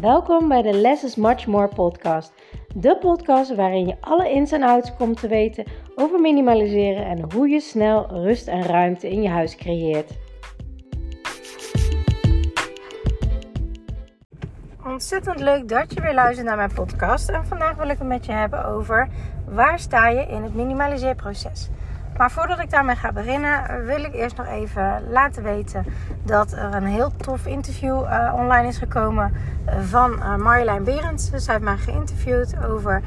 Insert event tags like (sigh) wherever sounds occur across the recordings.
Welkom bij de Less is Much More podcast. De podcast waarin je alle ins en outs komt te weten over minimaliseren en hoe je snel rust en ruimte in je huis creëert. Ontzettend leuk dat je weer luistert naar mijn podcast. En vandaag wil ik het met je hebben over waar sta je in het minimaliseerproces. Maar voordat ik daarmee ga beginnen, wil ik eerst nog even laten weten dat er een heel tof interview uh, online is gekomen van uh, Marjolein Berends. Zij heeft mij geïnterviewd over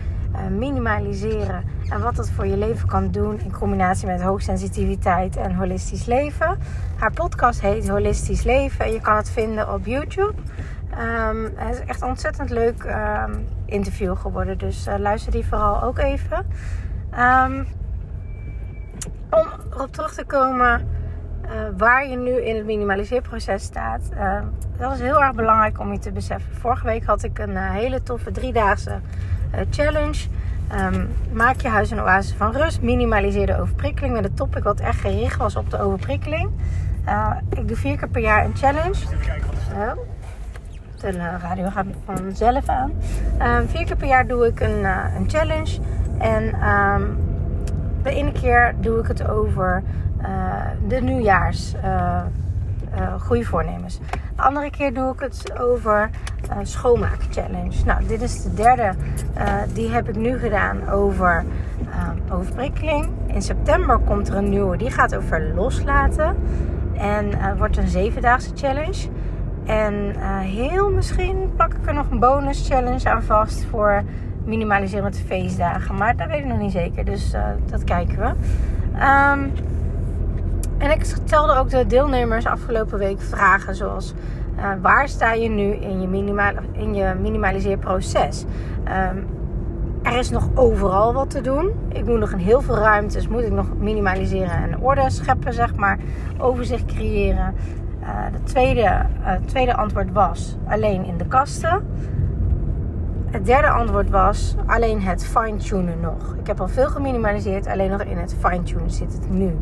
minimaliseren en wat dat voor je leven kan doen in combinatie met hoogsensitiviteit en holistisch leven. Haar podcast heet Holistisch Leven en je kan het vinden op YouTube. Um, het is echt een ontzettend leuk um, interview geworden, dus luister die vooral ook even. Um, om erop terug te komen uh, waar je nu in het minimaliseerproces staat. Uh, dat is heel erg belangrijk om je te beseffen. Vorige week had ik een uh, hele toffe driedaagse challenge. Um, maak je huis een oase van rust. Minimaliseer de overprikkeling. Met een topic wat echt gericht was op de overprikkeling. ik doe vier keer per jaar een challenge. Zo. De radio gaat vanzelf aan. Ehm, vier keer per jaar doe ik een, een challenge. En um, de ene keer doe ik het over uh, de nieuwjaars uh, goede voornemens. De andere keer doe ik het over schoonmaak challenge. Nou, dit is de derde. die heb ik nu gedaan over overprikkeling. In september komt er een nieuwe. Die gaat over loslaten. En wordt een zevendaagse challenge. En heel misschien pak ik er nog een bonus challenge aan vast voor minimaliseren met feestdagen. Maar dat weet ik nog niet zeker. Dus uh, dat kijken we. Um, en ik stelde ook de deelnemers afgelopen week vragen zoals... Uh, waar sta je nu in je, minimaal, in je minimaliseerproces? Um, er is nog overal wat te doen. Ik moet nog in heel veel ruimtes moet ik nog minimaliseren en orde scheppen, zeg maar. Overzicht creëren. Uh, de tweede, tweede antwoord was alleen in de kasten. Het derde antwoord was alleen het fine-tunen nog. Ik heb al veel geminimaliseerd, alleen nog in het fine-tunen zit het nu.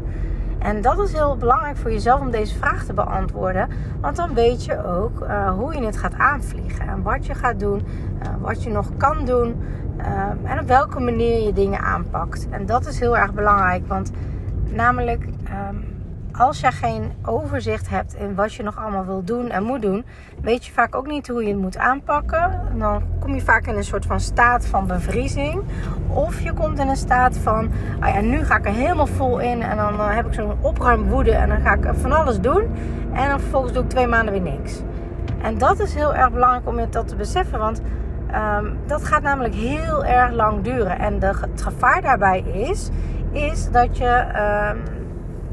En dat is heel belangrijk voor jezelf om deze vraag te beantwoorden. Want dan weet je ook uh, hoe je het gaat aanvliegen. En wat je gaat doen, uh, wat je nog kan doen. Uh, en op welke manier je dingen aanpakt. En dat is heel erg belangrijk. Want namelijk, um, als je geen overzicht hebt in wat je nog allemaal wil doen en moet doen, weet je vaak ook niet hoe je het moet aanpakken. Dan kom je vaak in een soort van staat van bevriezing. Of je komt in een staat van, ah ja, nu ga ik er helemaal vol in en dan uh, heb ik zo'n opruimwoede en dan ga ik van alles doen. En dan vervolgens doe ik twee maanden weer niks. En dat is heel erg belangrijk om je dat te beseffen, want um, dat gaat namelijk heel erg lang duren. En de, het gevaar daarbij is, is dat je... Um,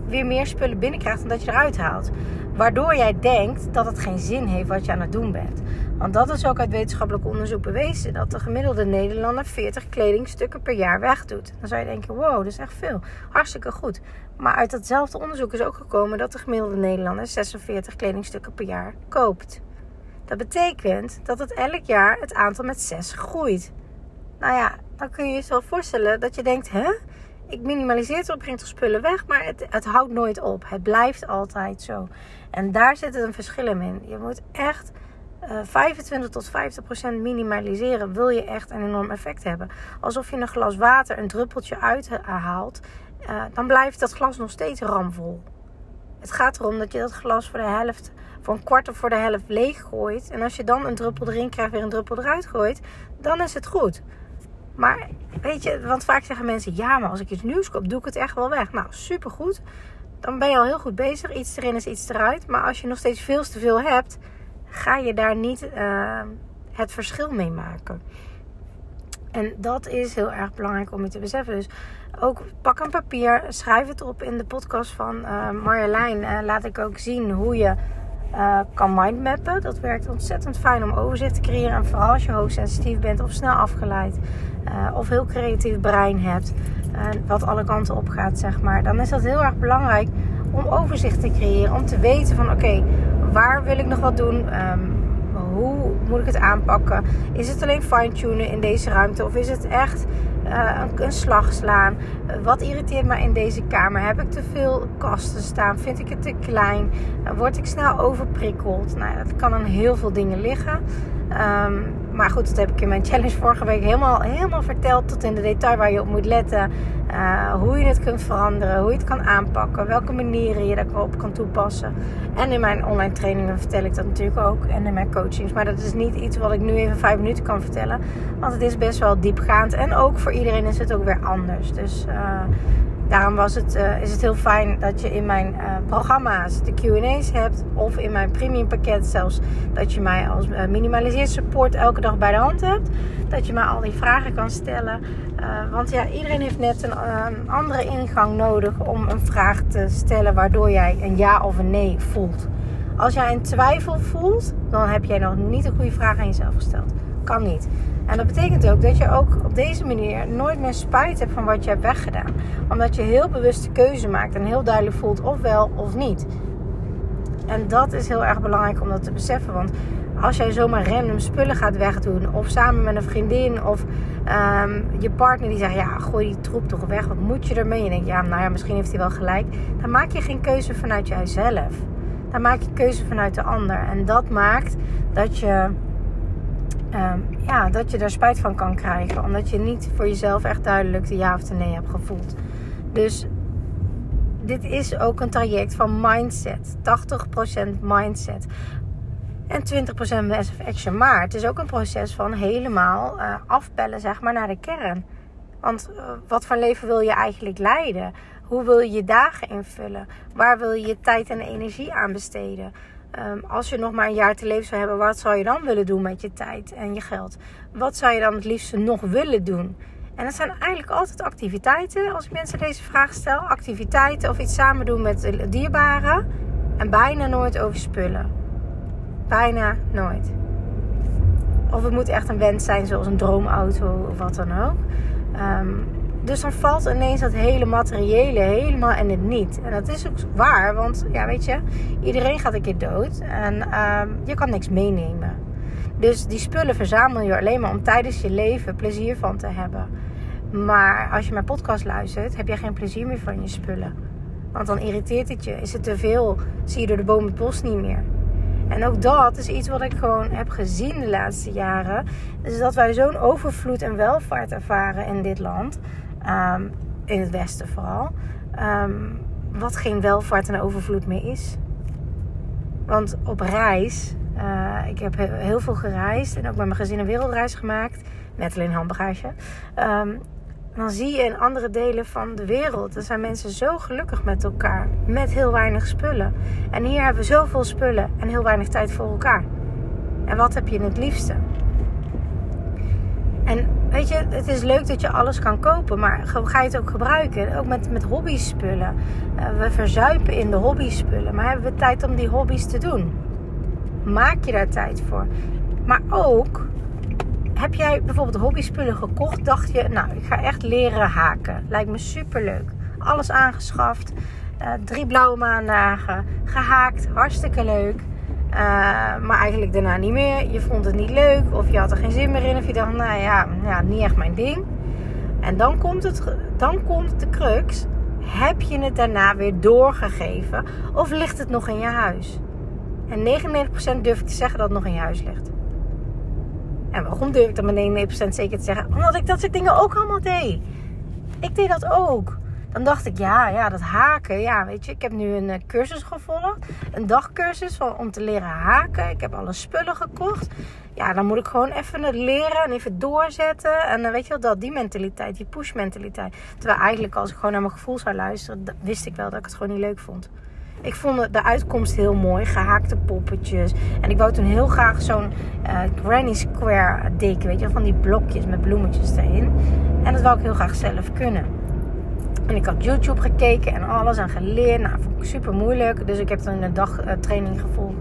weer meer spullen binnenkrijgt dan dat je eruit haalt. Waardoor jij denkt dat het geen zin heeft wat je aan het doen bent. Want dat is ook uit wetenschappelijk onderzoek bewezen. Dat de gemiddelde Nederlander 40 kledingstukken per jaar wegdoet. Dan zou je denken, wow, dat is echt veel. Hartstikke goed. Maar uit datzelfde onderzoek is ook gekomen dat de gemiddelde Nederlander 46 kledingstukken per jaar koopt. Dat betekent dat het elk jaar het aantal met 6 groeit. Nou ja, dan kun je jezelf voorstellen dat je denkt, hè? Ik minimaliseer het op, brengt toch spullen weg, maar het, het houdt nooit op. Het blijft altijd zo. En daar zit het een verschil in. Je moet echt uh, eh, 25 tot 50 procent minimaliseren. Wil je echt een enorm effect hebben. Alsof je een glas water een druppeltje uithaalt, uh, dan blijft dat glas nog steeds ramvol. Het gaat erom dat je dat glas voor de helft, voor een kwart of voor de helft leeg gooit. En als je dan een druppel erin krijgt, weer een druppel eruit gooit, dan is het goed. Maar weet je, want vaak zeggen mensen: ja, maar als ik iets nieuws koop, doe ik het echt wel weg. Nou, supergoed. Dan ben je al heel goed bezig. Iets erin is iets eruit. Maar als je nog steeds veel te veel hebt, ga je daar niet uh, het verschil mee maken. En dat is heel erg belangrijk om je te beseffen. Dus ook pak een papier, schrijf het op in de podcast van uh, Marjolein. Laat ik ook zien hoe je uh, kan mindmappen. Dat werkt ontzettend fijn om overzicht te creëren. En vooral als je hoogsensitief bent of snel afgeleid. Uh, of heel creatief brein hebt. Uh, wat alle kanten op gaat, zeg maar. Dan is dat heel erg belangrijk om overzicht te creëren. Om te weten van oké, waar wil ik nog wat doen? Um, hoe moet ik het aanpakken? Is het alleen fine-tunen in deze ruimte? Of is het echt uh, een, slag slaan? wat irriteert me in deze kamer? Heb ik te veel kasten staan? Vind ik het te klein? word ik snel overprikkeld? Nou, dat kan aan heel veel dingen liggen. Ehm, maar goed, dat heb ik in mijn challenge vorige week helemaal, helemaal verteld. Tot in de detail waar je op moet letten. Uh, hoe je het kunt veranderen. Hoe je het kan aanpakken. Welke manieren je daarop kan toepassen. En in mijn online trainingen vertel ik dat natuurlijk ook. En in mijn coachings. Maar dat is niet iets wat ik nu even vijf minuten kan vertellen. Want het is best wel diepgaand. En ook voor iedereen is het ook weer anders. Dus... Uh, Daarom was het, uh, is het heel fijn dat je in mijn uh, programma's de QA's hebt. Of in mijn premium pakket zelfs. Dat je mij als uh, support elke dag bij de hand hebt. Dat je mij al die vragen kan stellen. want ja, iedereen heeft net een, een, andere ingang nodig om een vraag te stellen. Waardoor jij een ja of een nee voelt. Als jij een twijfel voelt, dan heb jij nog niet een goede vraag aan jezelf gesteld. Kan niet. En dat betekent ook dat je ook op deze manier nooit meer spijt hebt van wat je hebt weggedaan. Omdat je heel bewust de keuze maakt en heel duidelijk voelt of wel of niet. En dat is heel erg belangrijk om dat te beseffen. Want als jij zomaar random spullen gaat wegdoen, of samen met een vriendin, of ehm, je partner die zegt: Ja, gooi die troep toch weg, wat moet je ermee? En je denkt: Ja, nou ja, misschien heeft hij wel gelijk. Dan maak je geen keuze vanuit jijzelf. Dan maak je keuze vanuit de ander. En dat maakt dat je Ehm, ja, dat je daar spijt van kan krijgen. Omdat je niet voor jezelf echt duidelijk de ja of de nee hebt gevoeld. Dus dit is ook een traject van mindset. 80% mindset. En 20% massive action. Maar het is ook een proces van helemaal uh, afbellen zeg maar, naar de kern. Want uh, wat voor leven wil je eigenlijk leiden? Hoe wil je je dagen invullen? Waar wil je je tijd en energie aan besteden? Ehm, als je nog maar een jaar te leven zou hebben, wat zou je dan willen doen met je tijd en je geld? Wat zou je dan het liefste nog willen doen? En dat zijn eigenlijk altijd activiteiten, als ik mensen deze vraag stel. Activiteiten of iets samen doen met dierbaren. En bijna nooit over spullen. Bijna nooit. Of het moet echt een wens zijn, zoals een droomauto of wat dan ook. Um, dus dan valt ineens dat hele materiële helemaal in het niet. En dat is ook waar, want ja, weet je, iedereen gaat een keer dood en ehm, je kan niks meenemen. Dus die spullen verzamel je alleen maar om tijdens je leven plezier van te hebben. Maar als je mijn podcast luistert, heb je geen plezier meer van je spullen. Want dan irriteert het je. Is het te veel, zie je door de boom het bos niet meer. En ook dat is iets wat ik gewoon heb gezien de laatste jaren. Dus dat wij zo'n overvloed en welvaart ervaren in dit land. Ehm, in het Westen vooral. Ehm, wat geen welvaart en overvloed meer is. Want op reis, uh, ik heb heel veel gereisd en ook met mijn gezin een wereldreis gemaakt. Met alleen handbagage. Um, dan zie je in andere delen van de wereld, er zijn mensen zo gelukkig met elkaar. Met heel weinig spullen. En hier hebben we zoveel spullen en heel weinig tijd voor elkaar. En wat heb je het liefste? Weet je, het is leuk dat je alles kan kopen, maar ga je het ook gebruiken? Ook met, met hobbyspullen. Uh, we verzuipen in de hobbyspullen, maar hebben we tijd om die hobby's te doen? Maak je daar tijd voor? Maar ook, heb jij bijvoorbeeld hobbyspullen gekocht? Dacht je, nou, ik ga echt leren haken. Lijkt me super leuk. Alles aangeschaft. Uh, drie blauwe maandagen. Gehaakt. Hartstikke leuk. Uh, maar eigenlijk daarna niet meer. Je vond het niet leuk of je had er geen zin meer in. Of je dacht, nou ja, ja niet echt mijn ding. En dan komt, het, dan komt de crux. Heb je het daarna weer doorgegeven? Of ligt het nog in je huis? En 99% durf ik te zeggen dat het nog in je huis ligt. En waarom durf ik dat met 99% zeker te zeggen? Omdat ik dat soort dingen ook allemaal deed. Ik deed dat ook dan dacht ik, ja, ja, dat haken. Ja, weet je, ik heb nu een eh, cursus gevolgd. Een dagcursus om te leren haken. Ik heb alle spullen gekocht. Ja, dan moet ik gewoon even het leren en even doorzetten. En dan weet je wel, dat, die mentaliteit, die push mentaliteit. Terwijl eigenlijk als ik gewoon naar mijn gevoel zou luisteren, wist ik wel dat ik het gewoon niet leuk vond. Ik vond de uitkomst heel mooi. Gehaakte poppetjes. En ik wou toen heel graag zo'n uh, Granny Square deken. Weet je van die blokjes met bloemetjes erin. En dat wou ik heel graag zelf kunnen. En ik had YouTube gekeken en alles en geleerd. Nou, vond ik super moeilijk. Dus ik heb toen een dagtraining gevolgd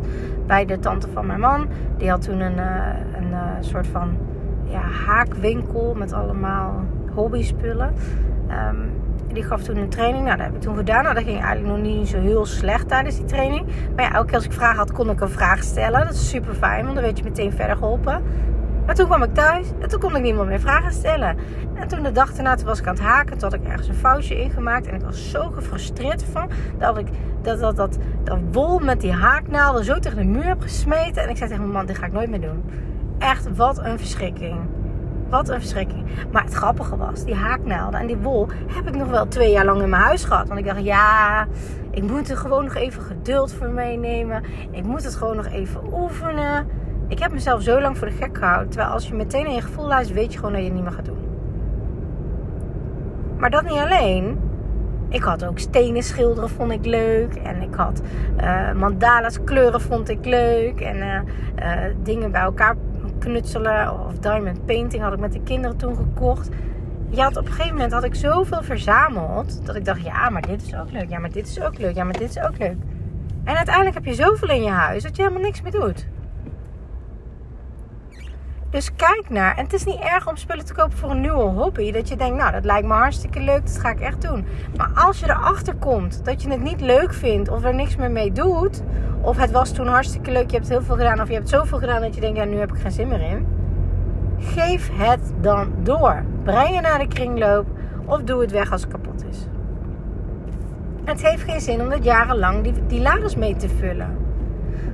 bij de tante van mijn man. Die had toen een, eh, een, eh, soort van ja, haakwinkel met allemaal hobbyspullen. Um, die gaf toen een training. Nou, dat heb ik toen gedaan. Nou, dat ging eigenlijk nog niet zo heel slecht tijdens die training. Maar ja, elke keer als ik vragen had, kon ik een vraag stellen. Dat is super fijn, want dan werd je meteen verder geholpen. Maar toen kwam ik thuis en toen kon ik niemand meer vragen stellen. En toen de dag daarna, toen was ik aan het haken. Toen had ik ergens een foutje ingemaakt. En ik was zo gefrustreerd van dat ik dat, dat, dat, dat wol met die haaknaalden zo tegen de muur heb gesmeten. En ik zei tegen mijn man, dit ga ik nooit meer doen. echt, wat een verschrikking. Wat een verschrikking. Maar het grappige was, die haaknaalden en die wol heb ik nog wel twee jaar lang in mijn huis gehad. Want ik dacht, ja, ik moet er gewoon nog even geduld voor meenemen. Ik moet het gewoon nog even oefenen. Ik heb mezelf zo lang voor de gek gehouden. Terwijl als je meteen in je gevoel luistert, weet je gewoon dat je het niet meer gaat doen. Maar dat niet alleen. Ik had ook stenen schilderen, vond ik leuk. En ik had uh, mandala's kleuren, vond ik leuk. En uh, uh, dingen bij elkaar knutselen. Of diamond painting had ik met de kinderen toen gekocht. Ja, op een gegeven moment had ik zoveel verzameld. Dat ik dacht, ja, maar dit is ook leuk. Ja, maar dit is ook leuk. Ja, maar dit is ook leuk. En uiteindelijk heb je zoveel in je huis dat je helemaal niks meer doet. Dus kijk naar. En het is niet erg om spullen te kopen voor een nieuwe hobby. Dat je denkt, nou, dat lijkt me hartstikke leuk. Dat ga ik echt doen. Maar als je erachter komt dat je het niet leuk vindt. Of er niks meer mee doet. Of het was toen hartstikke leuk. Je hebt heel veel gedaan. Of je hebt zoveel gedaan dat je denkt, ja, nu heb ik geen zin meer in. Geef het dan door. Breng je naar de kringloop. Of doe het weg als het kapot is. Het heeft geen zin om dat jarenlang die, die mee te vullen.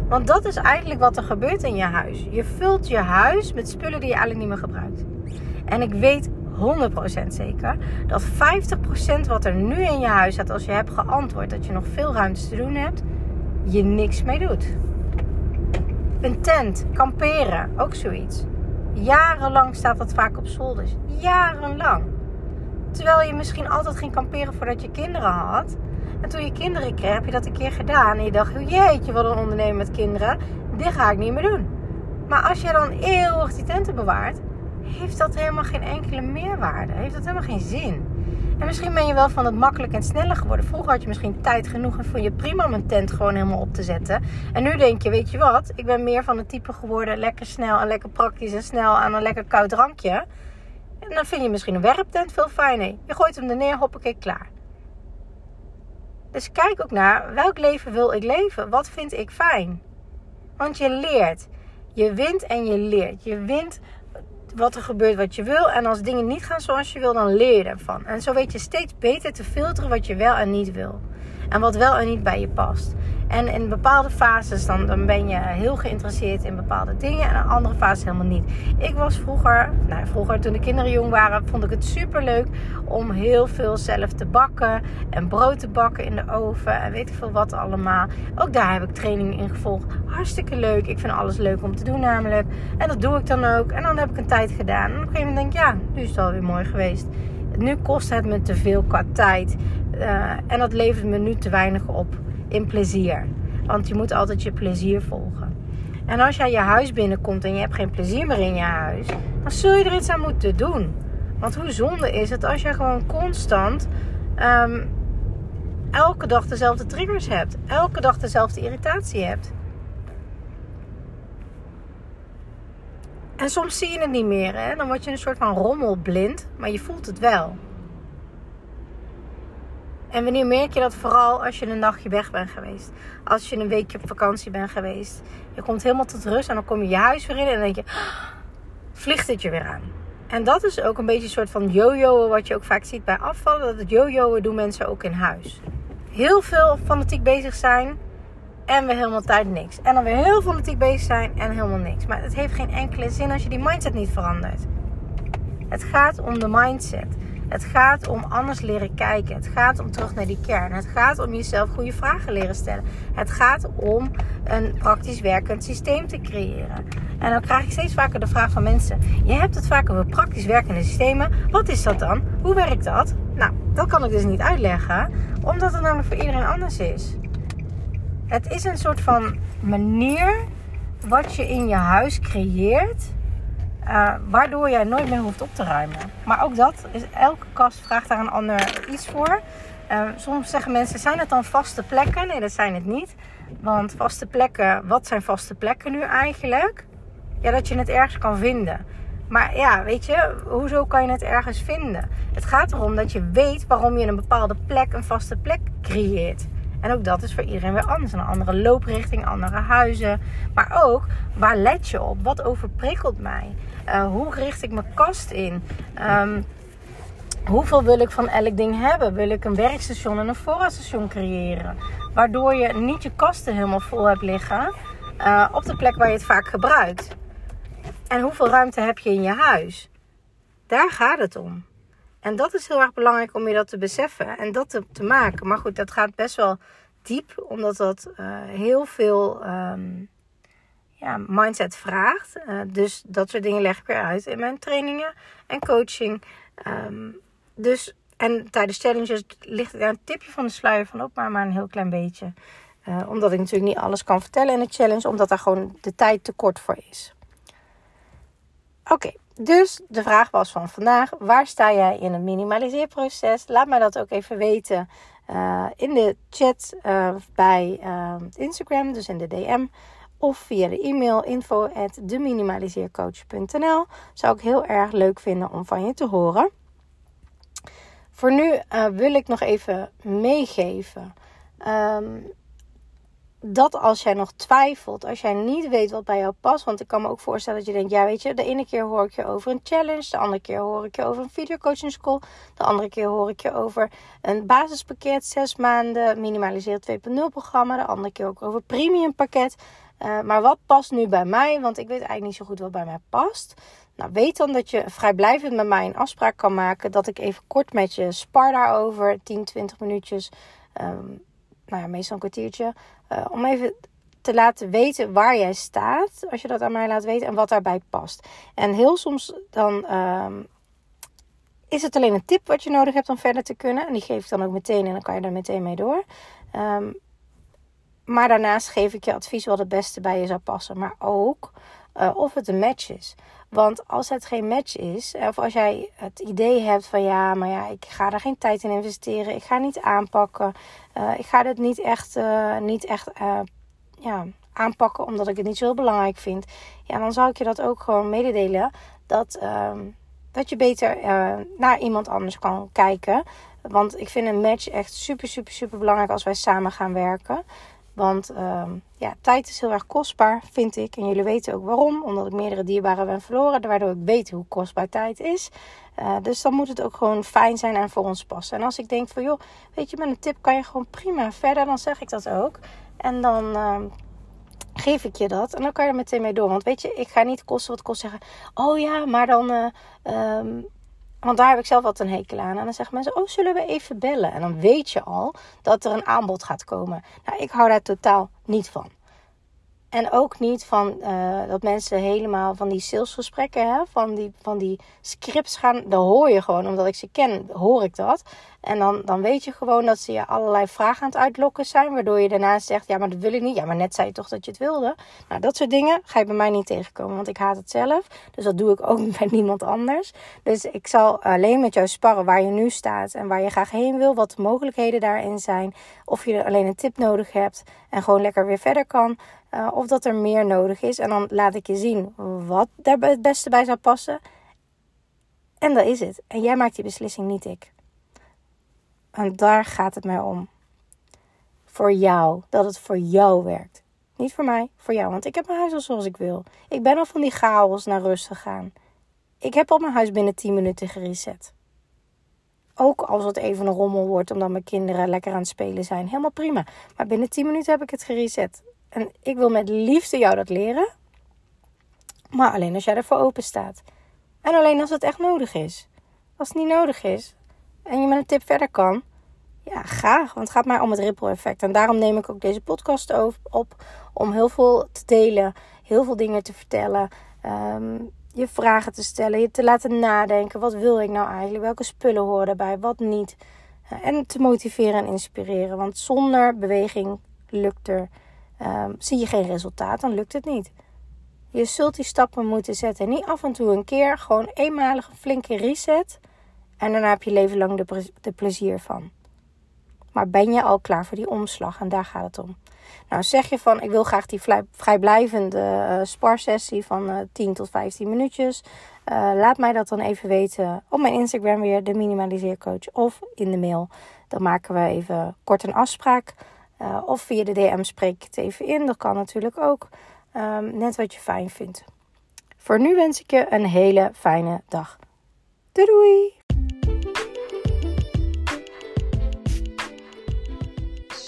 Want dat is eigenlijk wat er gebeurt in je huis. Je vult je huis met spullen die je eigenlijk niet meer gebruikt. En ik weet 100% zeker dat 50% wat er nu in je huis staat, als je hebt geantwoord dat je nog veel ruimte te doen hebt, je niks mee doet. Een tent, kamperen, ook zoiets. Jarenlang staat dat vaak op zolders. Jarenlang. Terwijl je misschien altijd ging kamperen voordat je kinderen had. En toen je kinderen kreeg, heb je dat een keer gedaan. En je dacht, jeetje, wat een ondernemer met kinderen. Dit ga ik niet meer doen. Maar als je dan eeuwig die tenten bewaart, heeft dat helemaal geen enkele meerwaarde. Heeft dat helemaal geen zin. En misschien ben je wel van het makkelijk en sneller geworden. Vroeger had je misschien tijd genoeg en vond je prima om een tent gewoon helemaal op te zetten. En nu denk je, weet je wat, ik ben meer van het type geworden, lekker snel en lekker praktisch en snel aan een lekker koud drankje. En dan vind je misschien een werptent veel fijner. Je gooit hem er neer, hoppakee, klaar. Dus kijk ook naar welk leven wil ik leven? Wat vind ik fijn? Want je leert. Je wint en je leert. Je wint wat er gebeurt wat je wil. En als dingen niet gaan zoals je wil, dan leer je ervan. En zo weet je steeds beter te filteren wat je wel en niet wil. En wat wel en niet bij je past. En in bepaalde fases dan, ben je heel geïnteresseerd in bepaalde dingen. En in andere fases helemaal niet. Ik was vroeger, nou vroeger toen de kinderen jong waren, vond ik het super leuk om heel veel zelf te bakken. En brood te bakken in de oven. En weet ik veel wat allemaal. Ook daar heb ik training in gevolgd. Hartstikke leuk. Ik vind alles leuk om te doen namelijk. En dat doe ik dan ook. En dan heb ik een tijd gedaan. En op een gegeven moment denk ik, ja, nu is het alweer mooi geweest. Nu kost het me te veel qua tijd. Uh, en dat levert me nu te weinig op in plezier. Want je moet altijd je plezier volgen. En als jij je huis binnenkomt en je hebt geen plezier meer in je huis, dan zul je er iets aan moeten doen. Want hoe zonde is het als je gewoon constant um, elke dag dezelfde triggers hebt, elke dag dezelfde irritatie hebt. En soms zie je het niet meer, hè? dan word je een soort van rommelblind, maar je voelt het wel. En wanneer merk je dat vooral als je een nachtje weg bent geweest? Als je een weekje op vakantie bent geweest. Je komt helemaal tot rust en dan kom je je huis weer in en dan denk je, ah, vliegt het je weer aan. En dat is ook een beetje een soort van jojoen wat je ook vaak ziet bij afvallen. Dat het jojoen doen mensen ook in huis. Heel veel fanatiek bezig zijn en weer helemaal tijd niks. En dan weer heel fanatiek bezig zijn en helemaal niks. Maar het heeft geen enkele zin als je die mindset niet verandert. Het gaat om de mindset. Het gaat om anders leren kijken. Het gaat om terug naar die kern. Het gaat om jezelf goede vragen leren stellen. Het gaat om een praktisch werkend systeem te creëren. En dan krijg ik steeds vaker de vraag van mensen: Je hebt het vaak over praktisch werkende systemen. Wat is dat dan? Hoe werkt dat? Nou, dat kan ik dus niet uitleggen, omdat het namelijk voor iedereen anders is. Het is een soort van manier wat je in je huis creëert uh, waardoor jij nooit meer hoeft op te ruimen. Maar ook dat, is, elke kast vraagt daar een ander iets voor. Uh, soms zeggen mensen, zijn het dan vaste plekken? Nee, dat zijn het niet. Want vaste plekken, wat zijn vaste plekken nu eigenlijk? Ja, dat je het ergens kan vinden. Maar ja, weet je, hoezo kan je het ergens vinden? Het gaat erom dat je weet waarom je een bepaalde plek een vaste plek creëert. En ook dat is voor iedereen weer anders. Een andere looprichting, andere huizen. Maar ook, waar let je op? Wat overprikkelt mij? Uh, hoe richt ik mijn kast in? Um, hoeveel wil ik van elk ding hebben? Wil ik een werkstation en een voorraadstation creëren? Waardoor je niet je kasten helemaal vol hebt liggen uh, op de plek waar je het vaak gebruikt. En hoeveel ruimte heb je in je huis? Daar gaat het om. En dat is heel erg belangrijk om je dat te beseffen en dat te, maken. Maar goed, dat gaat best wel diep, omdat dat uh, heel veel um, ja, mindset vraagt. Uh, dus dat soort dingen leg ik weer uit in mijn trainingen en coaching. Um, dus, en tijdens challenges ligt er een tipje van de sluier van op, maar maar een heel klein beetje. Uh, omdat ik natuurlijk niet alles kan vertellen in de challenge, omdat daar gewoon de tijd te kort voor is. Oké, dus de vraag was van vandaag: waar sta jij in het minimaliseerproces? Laat mij dat ook even weten uh, in de chat uh, bij uh, Instagram, dus in de DM. Of via de e-mail info at. Zou ik heel erg leuk vinden om van je te horen. Voor nu wil ik nog even meegeven. Um, dat als jij nog twijfelt, als jij niet weet wat bij jou past. Want ik kan me ook voorstellen dat je denkt: ja, weet je, de ene keer hoor ik je over een challenge, de andere keer hoor ik je over een videocoaching school, de andere keer hoor ik je over een basispakket, zes maanden, minimaliseer 2.0 programma, de andere keer ook over premium pakket. Uh, maar wat past nu bij mij? Want ik weet eigenlijk niet zo goed wat bij mij past. Nou, weet dan dat je vrijblijvend met mij een afspraak kan maken. Dat ik even kort met je spar daarover, 10, 20 minuutjes. Um, nou ja, meestal een kwartiertje. Uh, om even te laten weten waar jij staat. Als je dat aan mij laat weten en wat daarbij past. En heel soms dan um, is het alleen een tip wat je nodig hebt om verder te kunnen. En die geef ik dan ook meteen en dan kan je er meteen mee door. Um, maar daarnaast geef ik je advies wat het beste bij je zou passen. Maar ook uh, of het een match is. Want als het geen match is, of als jij het idee hebt van ja, maar ja, ik ga er geen tijd in investeren, ik ga niet aanpakken, uh, ik ga dit niet echt, uh, niet echt uh, ja, aanpakken omdat ik het niet zo heel belangrijk vind, ja, dan zou ik je dat ook gewoon mededelen dat, ehm, dat je beter naar iemand anders kan kijken. Want ik vind een match echt super, super, super belangrijk als wij samen gaan werken. Want uh, ja, tijd is heel erg kostbaar, vind ik. En jullie weten ook waarom. Omdat ik meerdere dierbaren ben verloren. Waardoor ik weet hoe kostbaar tijd is. Uh, dus dan moet het ook gewoon fijn zijn en voor ons passen. En als ik denk van, joh, weet je, met een tip kan je gewoon prima verder. Dan zeg ik dat ook. En dan... Uh, geef ik je dat. En dan kan je er meteen mee door. Want weet je, ik ga niet kosten wat kost zeggen. Oh ja, maar dan uh, want daar heb ik zelf wat een hekel aan. En dan zeggen mensen, oh, zullen we even bellen? En dan weet je al dat er een aanbod gaat komen. Nou, ik hou daar totaal niet van. En ook niet van uh, dat mensen helemaal van die salesgesprekken, hè, van, die, van die scripts gaan. Daar hoor je gewoon, omdat ik ze ken, hoor ik dat. En dan, dan weet je gewoon dat ze je allerlei vragen aan het uitlokken zijn. Waardoor je daarna zegt, ja, maar dat wil ik niet. Ja, maar net zei je toch dat je het wilde. Nou, dat soort dingen ga je bij mij niet tegenkomen. Want ik haat het zelf. Dus dat doe ik ook (laughs) bij niemand anders. Dus ik zal alleen met jou sparren waar je nu staat. En waar je graag heen wil. Wat de mogelijkheden daarin zijn. Of je alleen een tip nodig hebt. En gewoon lekker weer verder kan. Uh, of dat er meer nodig is. En dan laat ik je zien wat daar het beste bij zou passen. En dat is het. En jij maakt die beslissing, niet ik. En daar gaat het mij om. Voor jou. Dat het voor jou werkt. Niet voor mij, voor jou. Want ik heb mijn huis al zoals ik wil. Ik ben al van die chaos naar rust gegaan. Ik heb al mijn huis binnen 10 minuten gereset. Ook als het even een rommel wordt omdat mijn kinderen lekker aan het spelen zijn. Helemaal prima. Maar binnen 10 minuten heb ik het gereset. En ik wil met liefde jou dat leren. Maar alleen als jij ervoor open staat. En alleen als het echt nodig is. Als het niet nodig is, en je met een tip verder kan, ja, graag. Want het gaat maar om het ripple effect. En daarom neem ik ook deze podcast op om heel veel te delen, heel veel dingen te vertellen. Ehm, je vragen te stellen, je te laten nadenken. Wat wil ik nou eigenlijk? Welke spullen horen daarbij? Wat niet? En te motiveren en inspireren. Want zonder beweging lukt er, um, zie je geen resultaat, dan lukt het niet. Je zult die stappen moeten zetten. Niet af en toe een keer, gewoon eenmalig een flinke reset. En daarna heb je leven lang de, plezier van. Maar ben je al klaar voor die omslag? En daar gaat het om. Nou, zeg je van ik wil graag die vrijblijvende uh, sparsessie van uh, eh, 10 tot 15 minuutjes. Uh, laat mij dat dan even weten op mijn Instagram weer, de minimaliseercoach. Of in de mail. Dan maken we even kort een afspraak. of via de DM spreek ik het even in. Dat kan natuurlijk ook. Um, net wat je fijn vindt. Voor nu wens ik je een hele fijne dag. Doei doei!